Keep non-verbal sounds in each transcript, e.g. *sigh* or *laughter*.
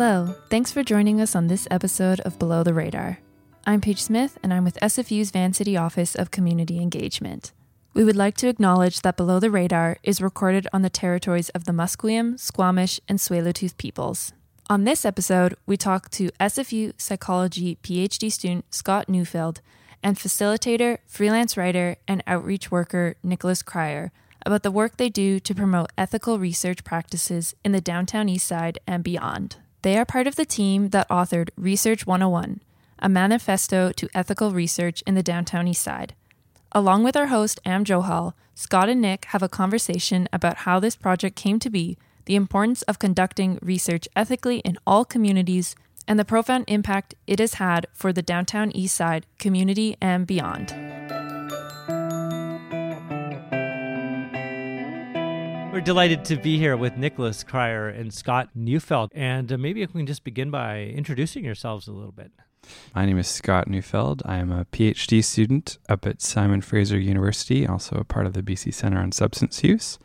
Hello, thanks for joining us on this episode of Below the Radar. I'm Paige Smith, and I'm with SFU's Vancity Office of Community Engagement. We would like to acknowledge that Below the Radar is recorded on the territories of the Musqueam, Squamish, and Tsleil-Waututh peoples. On this episode, we talk to SFU psychology PhD student Scott Neufeld and facilitator, freelance writer, and outreach worker Nicholas Cryer about the work they do to promote ethical research practices in the downtown east side and beyond. They are part of the team that authored Research 101, a manifesto to ethical research in the downtown east side. Along with our host, Am Johal, Scott and Nick have a conversation about how this project came to be, the importance of conducting research ethically in all communities, and the profound impact it has had for the downtown east side community and beyond. We're delighted to be here with Nicholas Cryer and Scott Neufeld. And uh, maybe if we can just begin by introducing yourselves a little bit. My name is Scott Neufeld. I am a PhD student up at Simon Fraser University, also a part of the BC Center on Substance Use.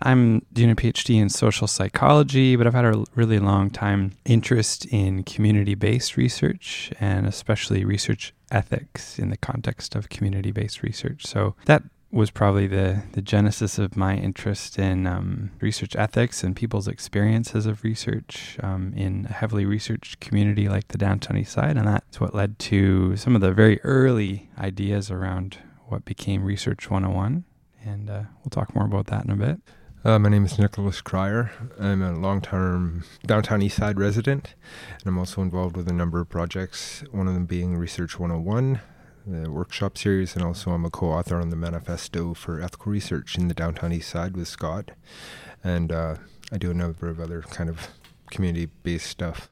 I'm doing a PhD in social psychology, but I've had a really long time interest in community based research and especially research ethics in the context of community based research. So that was probably the, the genesis of my interest in um, research ethics and people's experiences of research um, in a heavily researched community like the downtown east side. And that's what led to some of the very early ideas around what became Research 101. And uh, we'll talk more about that in a bit. Uh, my name is Nicholas Cryer. I'm a long term downtown east side resident, and I'm also involved with a number of projects, one of them being Research 101, the workshop series, and also I'm a co-author on the manifesto for ethical research in the downtown east side with Scott, and uh, I do a number of other kind of community-based stuff.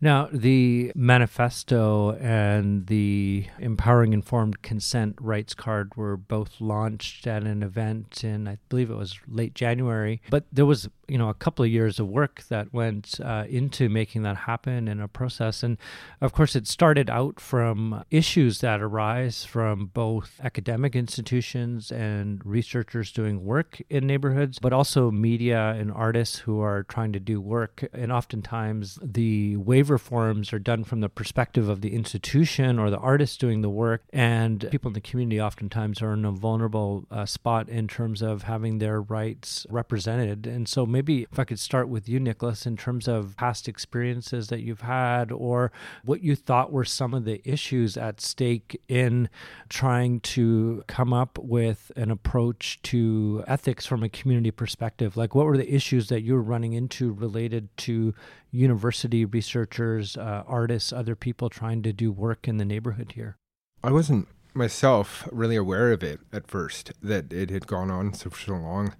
Now, the manifesto and the Empowering Informed Consent rights card were both launched at an event in, I believe it was late January. But there was, you know, a couple of years of work that went uh, into making that happen in a process. And of course, it started out from issues that arise from both academic institutions and researchers doing work in neighborhoods, but also media and artists who are trying to do work. And oftentimes, the waiver forms are done from the perspective of the institution or the artist doing the work, and people in the community oftentimes are in a vulnerable uh, spot in terms of having their rights represented. And so, maybe if I could start with you, Nicholas, in terms of past experiences that you've had or what you thought were some of the issues at stake in trying to come up with an approach to ethics from a community perspective. Like, what were the issues that you were running into related to university researchers, uh, artists, other people trying to do work in the neighborhood here? I wasn't myself really aware of it at first, that it had gone on so so long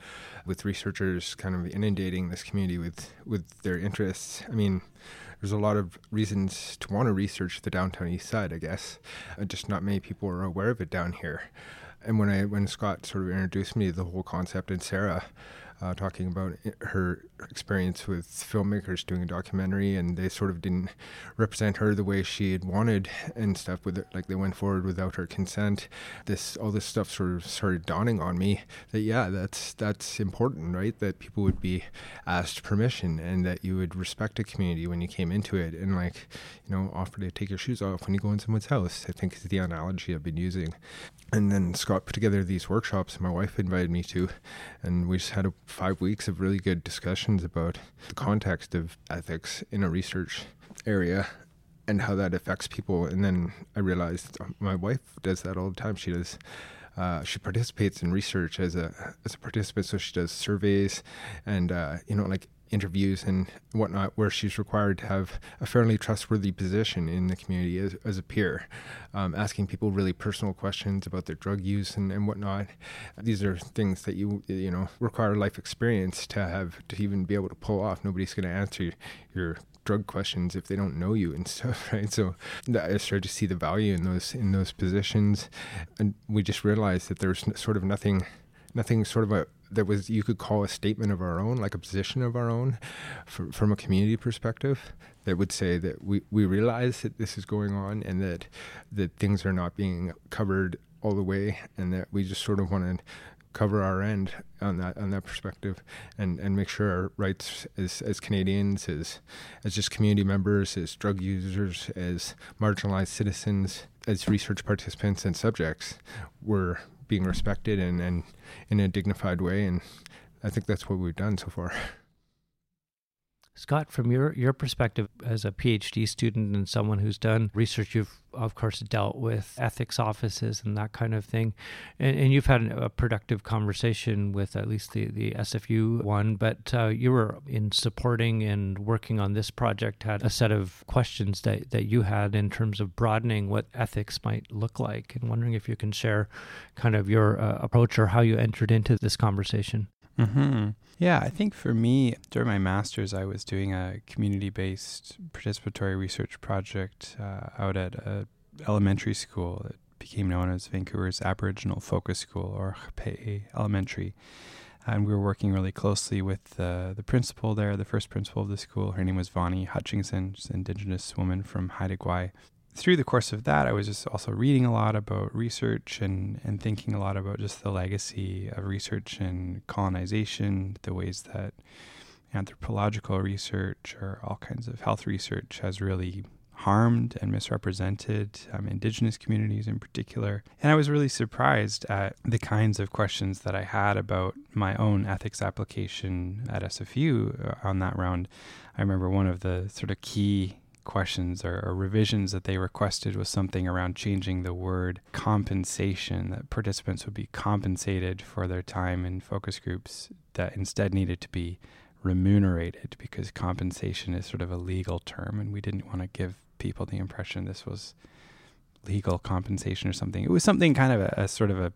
with researchers kind of inundating this community with, with their interests. I mean, there's a lot of reasons to want to research the downtown east side, I guess. Uh, just not many people are aware of it down here. And when I when Scott sort of introduced me to the whole concept and Sarah, uh, talking about her experience with filmmakers doing a documentary, and they sort of didn't represent her the way she had wanted and stuff. With it, like they went forward without her consent. This all this stuff sort of started dawning on me that yeah, that's that's important, right? That people would be asked permission and that you would respect a community when you came into it, and like you know, offer to take your shoes off when you go in someone's house. I think is the analogy I've been using. And then Scott put together these workshops my wife invited me to, and we just had a five weeks of really good discussions about the context of ethics in a research area and how that affects people. And then I realized uh, my wife does that all the time. She does. Uh, she participates in research as a as a participant, so she does surveys and uh, you know like interviews and whatnot, where she's required to have a fairly trustworthy position in the community as, as a peer, um, asking people really personal questions about their drug use and, and whatnot. These are things that you you know require life experience to have to even be able to pull off. Nobody's going to answer your drug questions if they don't know you and *laughs* stuff, right? So I started to see the value in those in those positions, and we just realized that there's sort of nothing, nothing sort of a that was you could call a statement of our own, like a position of our own, for, from a community perspective, that would say that we, we realize that this is going on and that that things are not being covered all the way, and that we just sort of want to cover our end on that on that perspective and and make sure our rights as as Canadians as as just community members as drug users as marginalized citizens as research participants and subjects were being respected and and in a dignified way and I think that's what we've done so far. *laughs* Scott, from your, your perspective as a PhD student and someone who's done research, you've of course dealt with ethics offices and that kind of thing. And, and you've had a productive conversation with at least the, the SFU one, but uh, you were in supporting and working on this project, had a set of questions that, that you had in terms of broadening what ethics might look like. And wondering if you can share kind of your uh, approach or how you entered into this conversation. Mm-hmm. Yeah, I think for me, during my master's, I was doing a community based participatory research project uh, out at a elementary school that became known as Vancouver's Aboriginal Focus School, or Xpey' Elementary. And we were working really closely with uh, the principal there, the first principal of the school. Her name was Vonnie Hutchinson, she's an Indigenous woman from Haida Gwaii through the course of that, I was just also reading a lot about research and, and thinking a lot about just the legacy of research and colonization, the ways that anthropological research or all kinds of health research has really harmed and misrepresented um, indigenous communities in particular. And I was really surprised at the kinds of questions that I had about my own ethics application at SFU uh, on that round. I remember one of the sort of key questions or, or, revisions that they requested was something around changing the word compensation, that participants would be compensated for their time in focus groups that instead needed to be remunerated because compensation is sort of a legal term and we didn't want to give people the impression this was legal compensation or something. It was something kind of a, a sort of a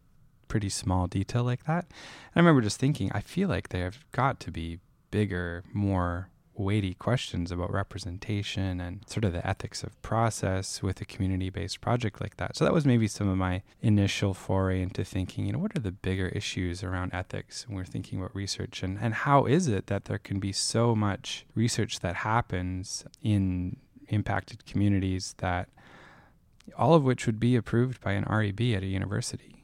pretty small detail like that. And I remember just thinking, I feel like they have got to be bigger, more weighty questions about representation and sort of the ethics of process with a community based project like that. So that was maybe some of my initial foray into thinking, you know, what are the bigger issues around ethics when we're thinking about research and, and how is it that there can be so much research that happens in impacted communities that all of which would be approved by an REB at a university?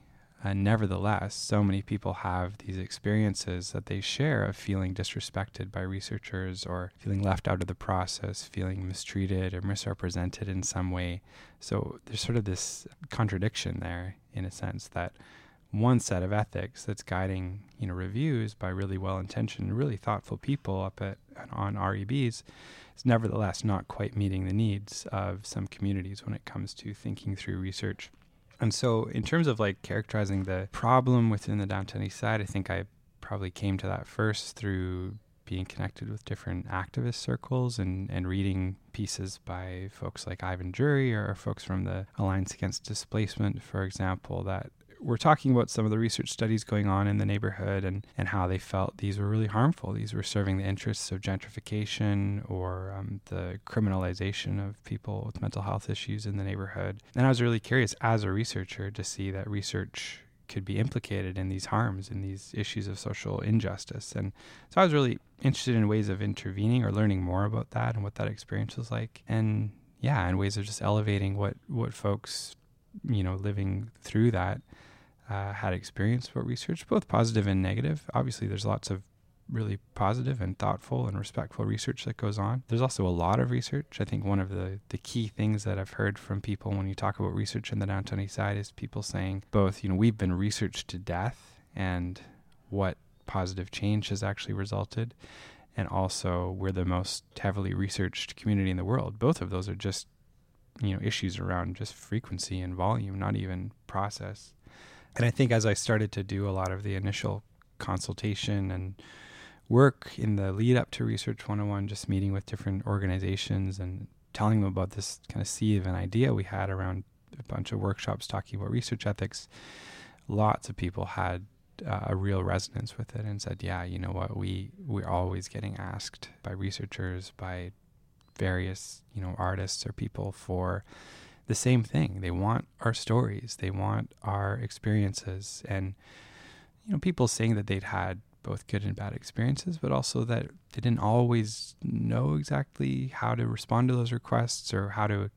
And nevertheless, so many people have these experiences that they share of feeling disrespected by researchers or feeling left out of the process, feeling mistreated or misrepresented in some way. So there's sort of this contradiction there, in a sense, that one set of ethics that's guiding you know reviews by really well-intentioned, really thoughtful people up at on REBs is nevertheless not quite meeting the needs of some communities when it comes to thinking through research. And so, in terms of like characterizing the problem within the downtown east side, I think I probably came to that first through being connected with different activist circles and, and reading pieces by folks like Ivan Drury or folks from the Alliance Against Displacement, for example, that we're talking about some of the research studies going on in the neighborhood and, and how they felt these were really harmful. These were serving the interests of gentrification or um, the criminalization of people with mental health issues in the neighborhood. And I was really curious as a researcher to see that research could be implicated in these harms, in these issues of social injustice. And so I was really interested in ways of intervening or learning more about that and what that experience was like. And yeah, and ways of just elevating what, what folks, you know, living through that uh, had experience about research, both positive and negative. Obviously, there's lots of really positive and thoughtful and respectful research that goes on. There's also a lot of research. I think one of the, the key things that I've heard from people when you talk about research in the downtown east side is people saying both, you know, we've been researched to death and what positive change has actually resulted. And also, we're the most heavily researched community in the world. Both of those are just, you know, issues around just frequency and volume, not even process. And I think as I started to do a lot of the initial consultation and work in the lead up to Research 101, just meeting with different organizations and telling them about this kind of seed of an idea we had around a bunch of workshops talking about research ethics, lots of people had uh, a real resonance with it and said, "Yeah, you know what? We we're always getting asked by researchers, by various you know artists or people for the same thing. They want our stories, they want our experiences, and you know, people saying that they'd had both good and bad experiences, but also that they didn't always know exactly how to respond to those requests or how to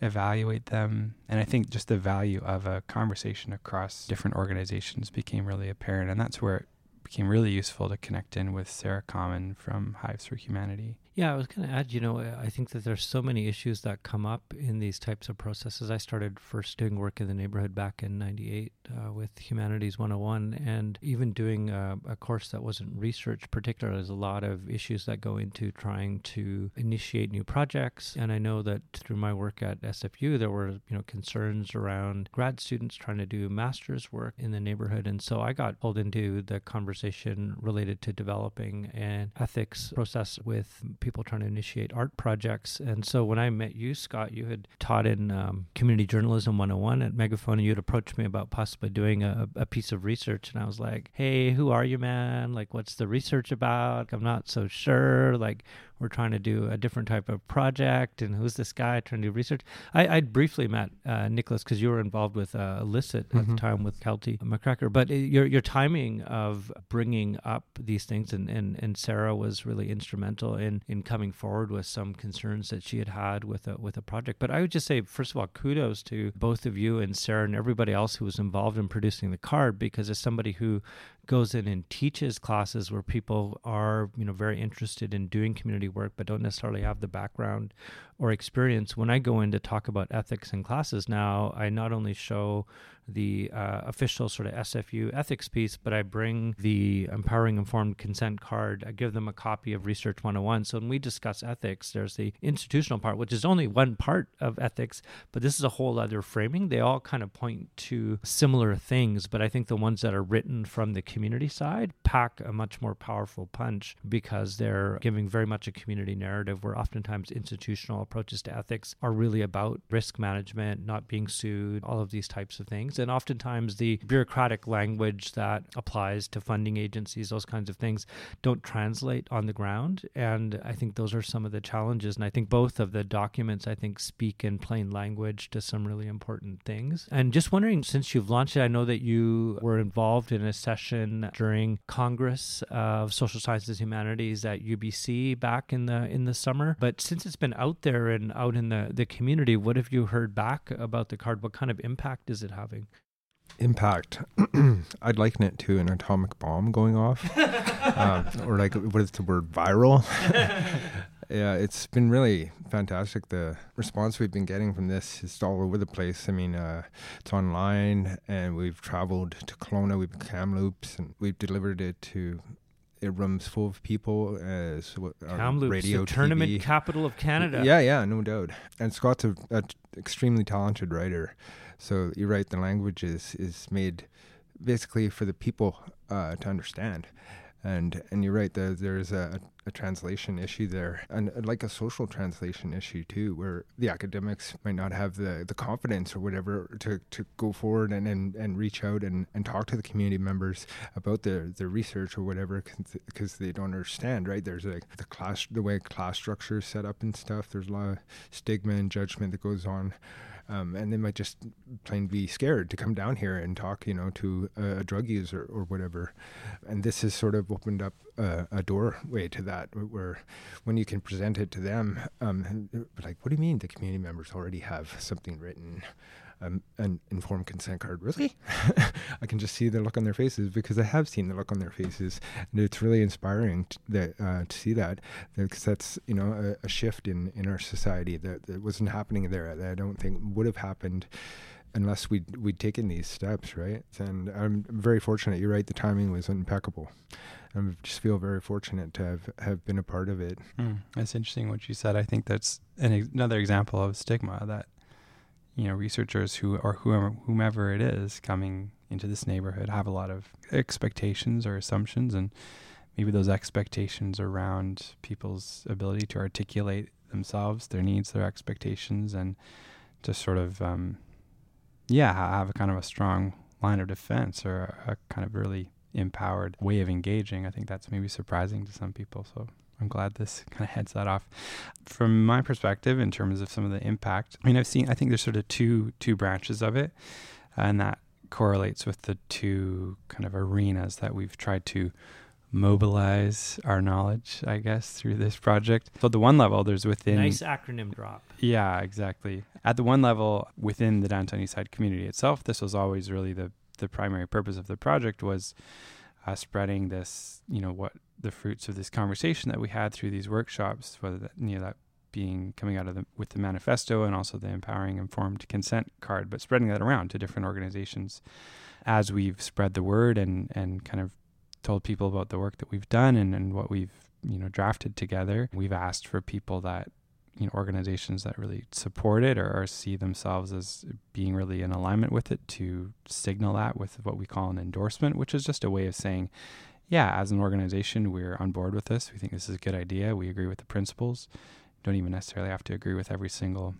evaluate them. And I think just the value of a conversation across different organizations became really apparent. And that's where it became really useful to connect in with Sarah Common from Hives for Humanity. Yeah, I was going to add, you know, I think that there's so many issues that come up in these types of processes. I started first doing work in the neighborhood back in 98 uh, with Humanities 101, and even doing a, a, course that wasn't research particular, there's a lot of issues that go into trying to initiate new projects. And I know that through my work at SFU, there were, you know, concerns around grad students trying to do master's work in the neighborhood. And so I got pulled into the conversation related to developing an ethics process with people trying to initiate art projects. And so when I met you, Scott, you had taught in um, Community Journalism 101 at Megaphone, and you had approached me about possibly doing a, a piece of research. And I was like, hey, who are you, man? Like, what's the research about? I'm not so sure. Like, we're trying to do a different type of project and who's this guy trying to do research i, I briefly met uh, nicholas because you were involved with uh, illicit mm-hmm. at the mm-hmm. time with kelty mckerracher but uh, your, your timing of bringing up these things and, and, and sarah was really instrumental in, in coming forward with some concerns that she had had with a, with a project but i would just say first of all kudos to both of you and sarah and everybody else who was involved in producing the card because as somebody who goes in and teaches classes where people are you know very interested in doing community work but don't necessarily have the background or experience when i go in to talk about ethics in classes now i not only show the uh, official sort of SFU ethics piece, but I bring the empowering informed consent card. I give them a copy of Research 101. So when we discuss ethics, there's the institutional part, which is only one part of ethics, but this is a whole other framing. They all kind of point to similar things, but I think the ones that are written from the community side pack a much more powerful punch because they're giving very much a community narrative where oftentimes institutional approaches to ethics are really about risk management, not being sued, all of these types of things. And oftentimes, the bureaucratic language that applies to funding agencies, those kinds of things, don't translate on the ground. And I think those are some of the challenges. And I think both of the documents, I think, speak in plain language to some really important things. And just wondering, since you've launched it, I know that you were involved in a session during Congress of Social Sciences Humanities at UBC back in the in the summer. But since it's been out there and out in the, the community, what have you heard back about the card? What kind of impact is it having? impact. *clears throat* I'd liken it to an atomic bomb going off, uh, *laughs* or like what is the word viral? *laughs* yeah, it's been really fantastic. The response we've been getting from this is all over the place. I mean, uh, it's online, and we've traveled to Kelowna. We've been Kamloops, and we've delivered it to rooms full of people as Kamloops, radio the tournament capital of Canada. Yeah, yeah, no doubt. And Scott's an extremely talented writer. So you're right. The language is is made basically for the people uh, to understand, and and you're right. The, there's a, a translation issue there, and like a social translation issue too, where the academics might not have the, the confidence or whatever to, to go forward and, and, and reach out and, and talk to the community members about their, their research or whatever because they don't understand. Right? There's like the class, the way class structure is set up and stuff. There's a lot of stigma and judgment that goes on um, and they might just plain be scared to come down here and talk, you know, to a, a drug user or whatever. And this has sort of opened up a, a doorway to that, where when you can present it to them, um, like, what do you mean the community members already have something written? Um, an informed consent card. Really? *laughs* I can just see the look on their faces because I have seen the look on their faces, and it's really inspiring to, that, uh, to see that because that's you know a, a, shift in in our society that, that wasn't happening there. That I don't think would have happened unless we'd we'd taken these steps, right? And I'm very fortunate. You're right. The timing was impeccable. I just feel very fortunate to have have been a part of it. Mm, that's interesting what you said. I think that's an, another example of stigma that you know researchers who or whomever it is coming into this neighborhood have a lot of expectations or assumptions and maybe those expectations around people's ability to articulate themselves their needs their expectations and to sort of um, yeah have a kind of a strong line of defense or a kind of really empowered way of engaging. I think that's maybe surprising to some people so I'm glad this kind of heads that off. From my perspective, in terms of some of the impact, I mean, I've seen, I think there's sort of two two branches of it, and that correlates with the two kind of arenas that we've tried to mobilize our knowledge, I guess, through this project. So, at the one level, there's within. Nice acronym drop. Yeah, exactly. At the one level, within the downtown Eastside community itself, this was always really the, the primary purpose of the project was uh, spreading this, you know, what the fruits of this conversation that we had through these workshops, whether that, you know, that being coming out of the with the manifesto and also the empowering informed consent card, but spreading that around to different organizations as we've spread the word and and kind of told people about the work that we've done and, and what we've you know drafted together. We've asked for people that you know organizations that really support it or, or, see themselves as being really in alignment with it to signal that with what we call an endorsement, which is just a way of saying, yeah, as an organization, we're on board with this. We think this is a good idea. We agree with the principles. Don't even necessarily have to agree with every single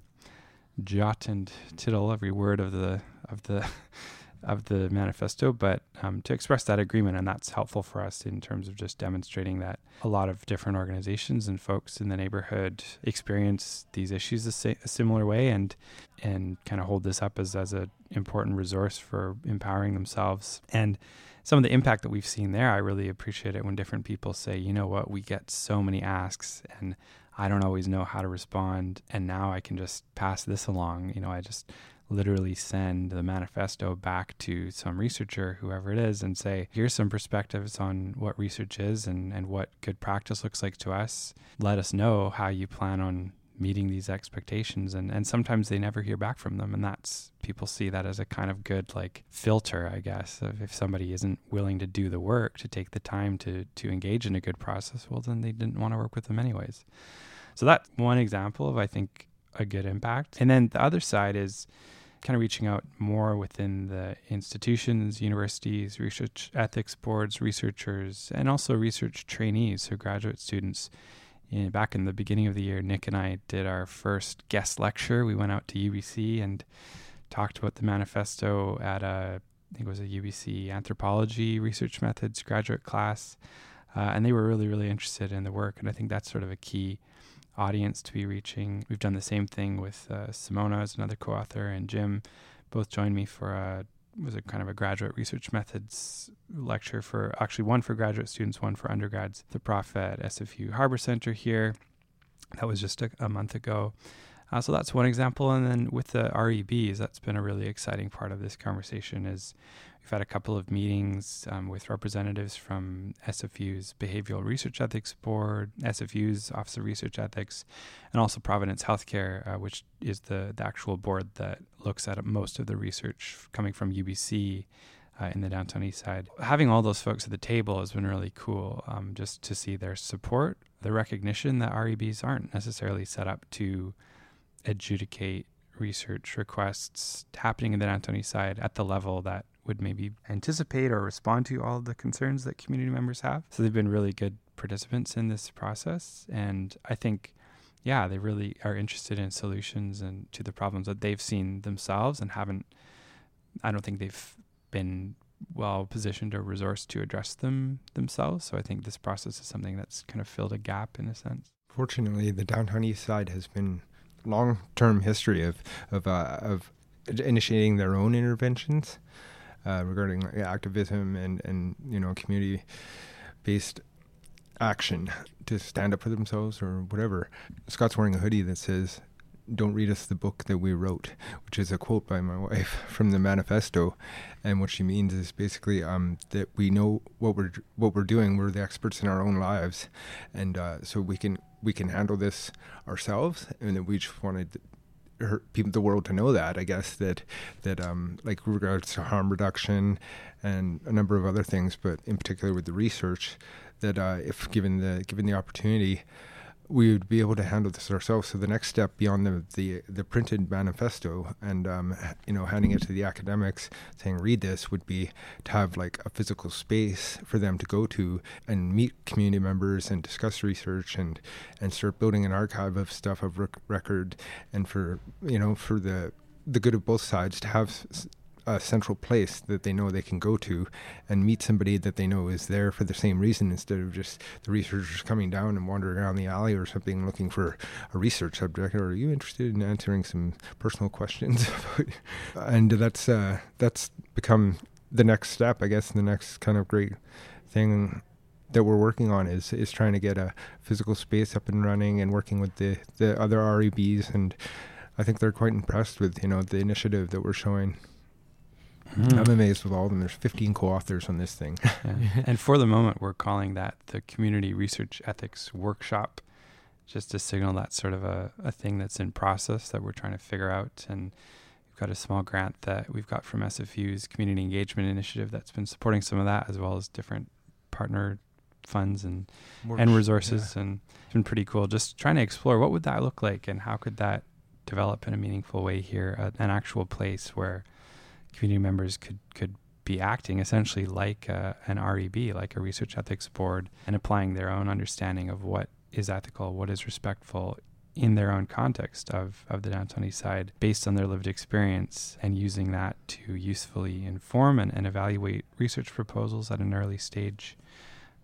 jot and tittle, every word of the of the *laughs* of the manifesto, but um, to express that agreement, and that's helpful for us in terms of just demonstrating that a lot of different organizations and folks in the neighborhood experience these issues a, sa- a similar way, and and kind of hold this up as as an important resource for empowering themselves and some of the impact that we've seen there. I really appreciate it when different people say, you know what, we get so many asks and I don't always know how to respond. And now I can just pass this along. You know, I just literally send the manifesto back to some researcher, whoever it is, and say, here's some perspectives on what research is and, and what good practice looks like to us. Let us know how you plan on meeting these expectations and, and sometimes they never hear back from them and that's people see that as a kind of good like filter i guess if somebody isn't willing to do the work to take the time to to engage in a good process well then they didn't want to work with them anyways so that's one example of i think a good impact and then the other side is kind of reaching out more within the institutions, universities, research ethics boards, researchers, and also research trainees, so graduate students. In, back in the beginning of the year, Nick and I did our first guest lecture. We went out to UBC and talked about the manifesto at a, I think it was a UBC anthropology research methods graduate class. Uh, and they were really, really interested in the work. And I think that's sort of a key audience to be reaching. We've done the same thing with uh, Simona as another co-author and Jim both joined me for a was a kind of a graduate research methods lecture for actually one for graduate students, one for undergrads. The prof at SFU Harbor Center here. That was just a, a month ago. Uh, so that's one example. And then with the REBs, that's been a really exciting part of this conversation is We've had a couple of meetings um, with representatives from SFU's Behavioral Research Ethics Board, SFU's Office of Research Ethics, and also Providence Healthcare, uh, which is the, the actual board that looks at most of the research coming from UBC uh, in the downtown east side. Having all those folks at the table has been really cool um, just to see their support, the recognition that REBs aren't necessarily set up to adjudicate research requests happening in the east side at the level that would maybe anticipate or respond to all the concerns that community members have. So they've been really good participants in this process. And I think, yeah, they really are interested in solutions and to the problems that they've seen themselves and haven't, I don't think they've been well positioned or resourced to address them themselves. So I think this process is something that's kind of filled a gap in a sense. Fortunately, the downtown east side has been long-term history of of uh, of initiating their own interventions uh, regarding activism and and you know community based action to stand up for themselves or whatever. Scott's wearing a hoodie that says don't read us the book that we wrote, which is a quote by my wife *laughs* from the manifesto, and what she means is basically um, that we know what we're what we're doing. We're the experts in our own lives, and uh, so we can we can handle this ourselves, and that we just wanted her, people, the world to know that. I guess that that um, like regards to harm reduction and a number of other things, but in particular with the research, that uh, if given the given the opportunity, we would be able to handle this ourselves. So the next step beyond the the, the printed manifesto and um, you know handing it to the academics, saying read this, would be to have like a physical space for them to go to and meet community members and discuss research and and start building an archive of stuff of rec- record and for you know for the the good of both sides to have a central place that they know they can go to and meet somebody that they know is there for the same reason instead of just the researchers coming down and wandering around the alley or something looking for a research subject. Or are you interested in answering some personal questions? *laughs* And that's uh, that's become the next step I guess the next kind of great thing that we're working on is is trying to get a physical space up and running and working with the the other REBs and I think they're quite impressed with you know the initiative that we're showing. Mm. I'm amazed with all of them. There's 15 co-authors on this thing. *laughs* Yeah. and for the moment, we're calling that the Community Research Ethics Workshop, just to signal that sort of a, a thing that's in process that we're trying to figure out. And we've got a small grant that we've got from SFU's Community Engagement Initiative that's been supporting some of that, as well as different partner funds and and resources. Yeah. And it's been pretty cool. Just trying to explore what would that look like and how could that develop in a meaningful way here, uh, an actual place where community members could could be acting essentially like a, an REB, like a research ethics board, and applying their own understanding of what is ethical, what is respectful in their own context of, of the downtown east side based on their lived experience and using that to usefully inform and, and evaluate research proposals at an early stage.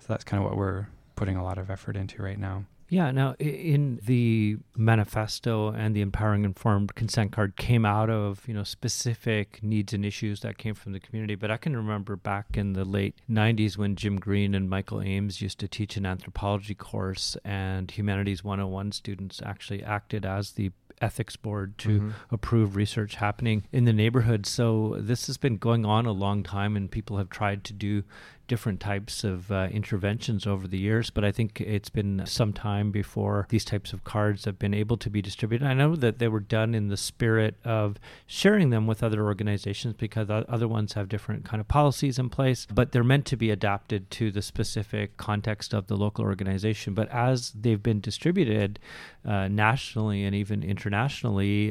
So that's kind of what we're putting a lot of effort into right now. Yeah. Now, in the manifesto and the empowering informed consent card came out of you know specific needs and issues that came from the community. But I can remember back in the late '90s when Jim Green and Michael Ames used to teach an anthropology course, and Humanities 101 students actually acted as the ethics board to mm-hmm. approve research happening in the neighborhood. So this has been going on a long time, and people have tried to do different types of uh, interventions over the years, but I think it's been some time before these types of cards have been able to be distributed. I know that they were done in the spirit of sharing them with other organizations because other ones have different kind of policies in place, but they're meant to be adapted to the specific context of the local organization. But as they've been distributed uh, nationally and even internationally,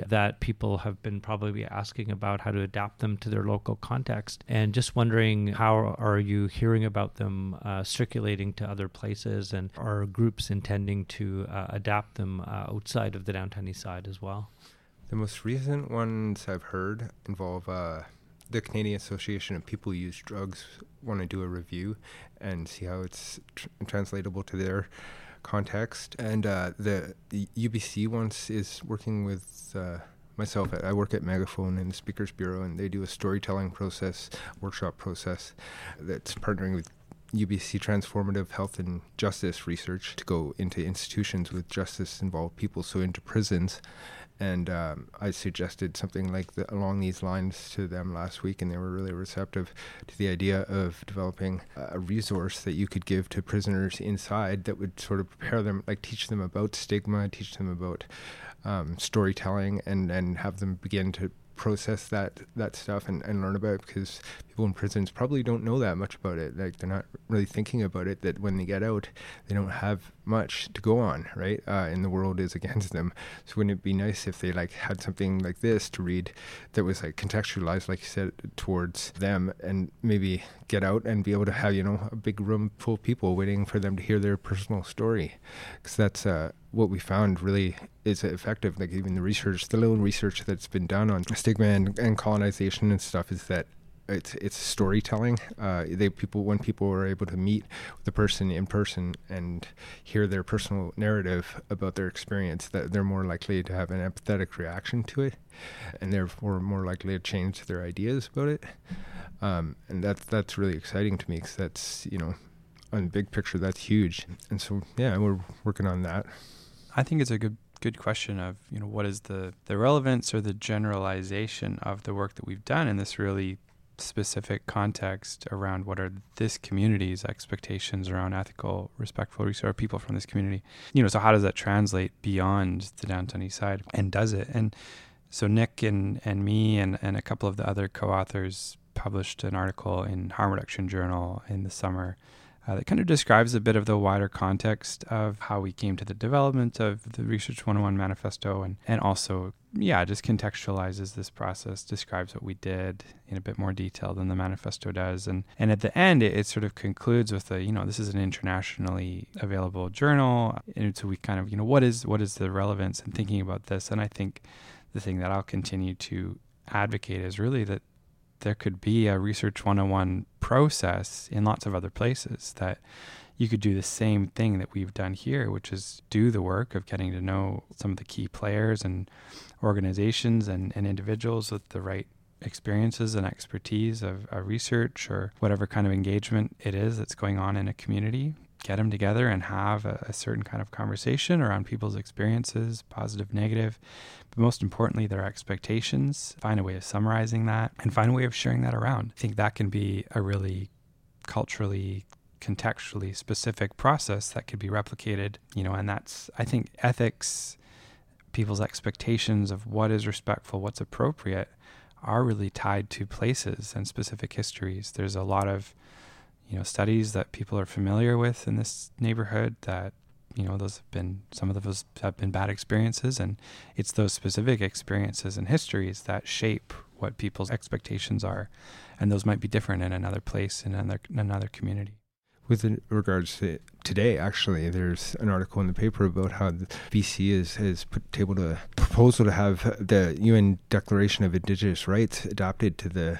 that people have been probably asking about how to adapt them to their local context, and just wondering how are you hearing hearing about them uh, circulating to other places, and are groups intending to uh, adapt them uh, outside of the downtown east side as well? The most recent ones I've heard involve uh, the Canadian Association of People Who Use Drugs want to do a review and see how it's tr- translatable to their context. And uh, the, the, UBC once is working with uh, myself, I work at Megaphone and the Speakers Bureau, and they do a storytelling process, workshop process that's partnering with UBC Transformative Health and Justice Research to go into institutions with justice involved people, so into prisons. And um, I suggested something like the, along these lines to them last week, and they were really receptive to the idea of developing a resource that you could give to prisoners inside that would sort of prepare them, like teach them about stigma, teach them about um, storytelling and, and have them begin to process that that stuff and, and learn about it because people in prisons probably don't know that much about it. Like they're not really thinking about it that when they get out they don't have much to go on right? Uh, and the world is *laughs* against them. So wouldn't it be nice if they like had something like this to read that was like contextualized like you said towards them and maybe get out and be able to have you know a big room full of people waiting for them to hear their personal story? Because that's uh, what we found really is effective. Like even the research, the little research that's been done on stigma and, and colonization and stuff is that it's it's storytelling. Uh, they people when people are able to meet the person in person and hear their personal narrative about their experience, that they're more likely to have an empathetic reaction to it, and therefore more likely to change their ideas about it. Um, and that's that's really exciting to me because that's you know, on the big picture that's huge. And so yeah, we're working on that. I think it's a good good question of you know what is the the relevance or the generalization of the work that we've done in this really specific context around what are this community's expectations around ethical, respectful research, or people from this community. You know, so how does that translate beyond the downtown east side, and does it? And so Nick and and me and and a couple of the other co-authors published an article in Harm Reduction Journal in the summer uh, that kind of describes a bit of the wider context of how we came to the development of the Research 101 manifesto and, and also, yeah, just contextualizes this process, describes what we did in a bit more detail than the manifesto does. And, and at the end, it, it sort of concludes with a, you know, this is an internationally available journal. And so we kind of, you know, what is, what is the relevance in thinking about this? And I think the thing that I'll continue to advocate is really that there could be a Research 101 process in lots of other places that you could do the same thing that we've done here, which is do the work of getting to know some of the key players and organizations and, and individuals with the right experiences and expertise of, of research or whatever kind of engagement it is that's going on in a community get them together and have a, a, certain kind of conversation around people's experiences, positive, negative, but most importantly, their expectations, find a way of summarizing that and find a way of sharing that around. I think that can be a really culturally contextually specific process that could be replicated, you know, and that's I think ethics people's expectations of what is respectful, what's appropriate are really tied to places and specific histories. There's a lot of you know studies that people are familiar with in this neighborhood that you know those have been some of those have been bad experiences and it's those specific experiences and histories that shape what people's expectations are and those might be different in another place in another in another community. With regards to today, actually, there's an article in the paper about how BC is has put tabled a proposal to have the UN Declaration of Indigenous Rights adopted to the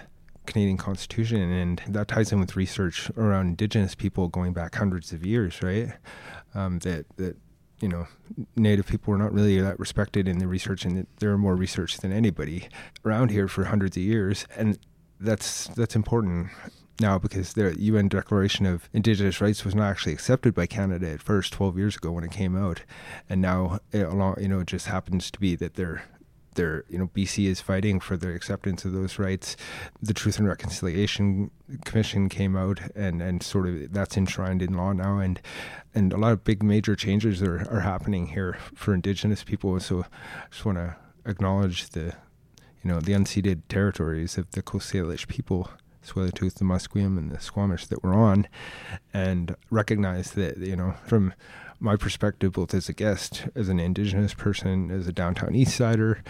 Canadian Constitution, and that ties in with research around Indigenous people going back hundreds of years, right? Um, that that you know, Native people were not really that respected in the research, and there are more research than anybody around here for hundreds of years, and that's that's important now because the UN Declaration of Indigenous Rights was not actually accepted by Canada at first 12 years ago when it came out, and now it, you know it just happens to be that they're they're you know BC is fighting for the acceptance of those rights. The Truth and Reconciliation Commission came out and and sort of that's enshrined in law now, and and a lot of big major changes are are happening here for Indigenous people. So I just want to acknowledge the you know the unceded territories of the Coast Salish people Tsleil-Waututh, the Musqueam, and the Squamish that we're on, and recognize that you know from my perspective, both as a guest, as an Indigenous person, as a downtown East Sider,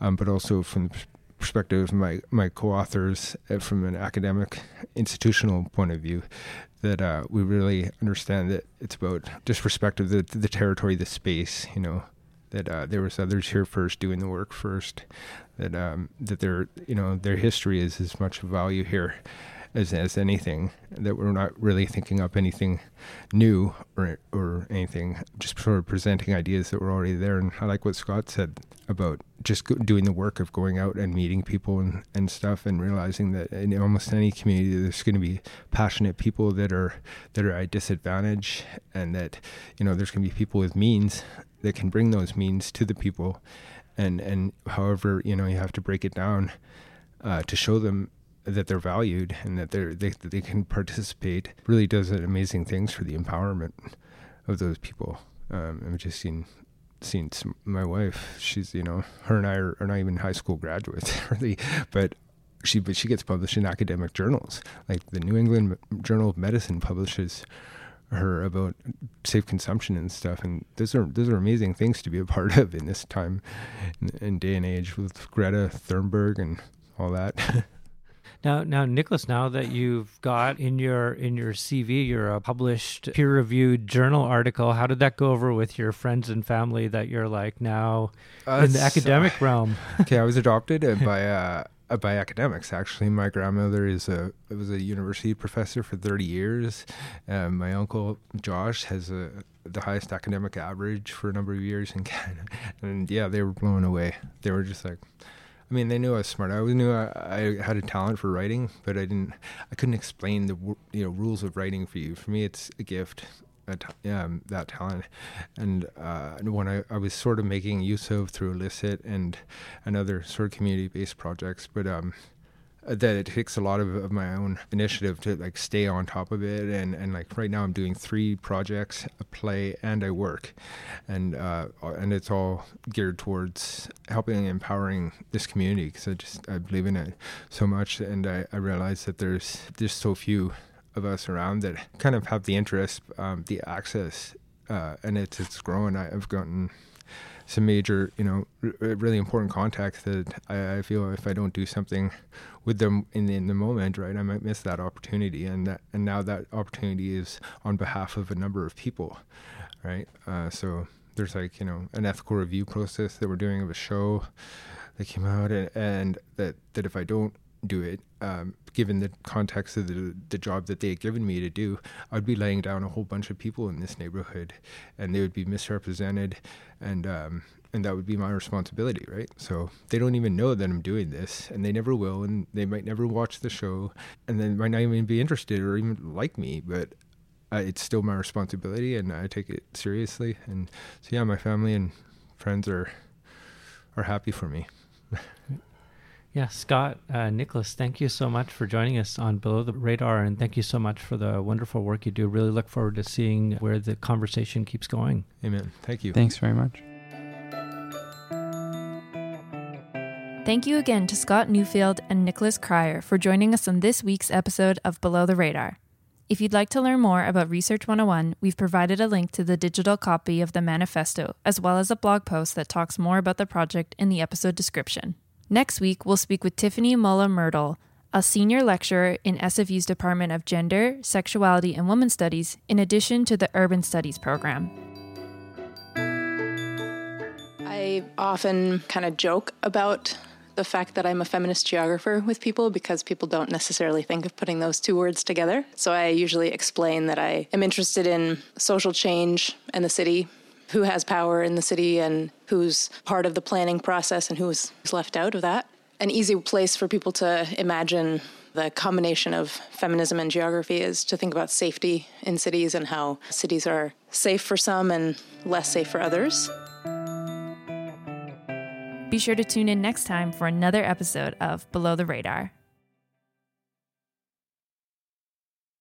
um, but also from the perspective of my my co-authors uh, from an academic institutional point of view that uh, we really understand that it's about just respect of the the territory the space you know that uh, there was others here first doing the work first that um, that their you know their history is as much value here as as anything that we're not really thinking up anything new or or anything just sort of presenting ideas that were already there. And I like what Scott said about just doing the work of going out and meeting people and, and stuff and realizing that in almost any community there's going to be passionate people that are that are at disadvantage and that you know there's going to be people with means that can bring those means to the people. And and however you know you have to break it down uh, to show them that they're valued and that they're they, they can participate really does amazing things for the empowerment of those people. Um, I've just seen seen some, my wife. She's you know her and I are, are not even high school graduates *laughs* really, but she but she gets published in academic journals like the New England Journal of Medicine publishes her about safe consumption and stuff and those are those are amazing things to be a part of in this time and day and age with Greta Thunberg and all that *laughs* Now, now, Nicholas, now that you've got in your in your CV, you're a published peer-reviewed journal article. How did that go over with your friends and family? That you're like now uh, in the academic uh, *laughs* realm. Okay, I was adopted by uh, by academics. Actually, my grandmother is a was a university professor for 30 years. Um, my uncle Josh has a the highest academic average for a number of years in Canada, and yeah, they were blown away. They were just like I mean, they knew I was smart. I knew I, I, had a talent for writing, but I didn't. I couldn't explain the you know rules of writing for you. For me, it's a gift. um, that talent, and uh, when I, I was sort of making use of through Illicit and and other sort of community-based projects, but um, that it takes a lot of, of my own initiative to like stay on top of it. And and like right now I'm doing three projects a play and I work. And uh, and it's all geared towards helping and empowering this community because I just I believe in it so much. And I, I realize that there's just so few of us around that kind of have the interest um, the access uh, and it's it's growing I've gotten some major, you know, r- really important contacts that I, I, feel if I don't do something with them in the, in the moment, right, I might miss that opportunity. And that and now that opportunity is on behalf of a number of people, right? Uh, so there's like you know an ethical review process that we're doing of a show that came out, and, and that that if I don't do it, um, given the context of the, the job that they had given me to do, I'd be laying down a whole bunch of people in this neighborhood, and they would be misrepresented, and um, and that would be my responsibility, right? So they don't even know that I'm doing this, and they never will, and they might never watch the show, and they might not even be interested or even like me, but uh, it's still my responsibility, and I take it seriously. And so, yeah, my family and friends are are happy for me. *laughs* Yeah, Scott, uh, Nicholas, thank you so much for joining us on Below the Radar, and thank you so much for the wonderful work you do. Really look forward to seeing where the conversation keeps going. Amen. Thank you. Thanks very much. Thank you again to Scott Neufeld and Nicholas Cryer for joining us on this week's episode of Below the Radar. If you'd like to learn more about Research 101, we've provided a link to the digital copy of the manifesto, as well as a blog post that talks more about the project in the episode description. Next week, we'll speak with Tiffany Muller Myrdahl, a senior lecturer in SFU's Department of Gender, Sexuality, and Women's Studies, in addition to the Urban Studies program. I often kind of joke about the fact that I'm a feminist geographer with people because people don't necessarily think of putting those two words together. So I usually explain that I am interested in social change and the city, who has power in the city and who's part of the planning process and who's left out of that. An easy place for people to imagine the combination of feminism and geography is to think about safety in cities and how cities are safe for some and less safe for others. Be sure to tune in next time for another episode of Below the Radar.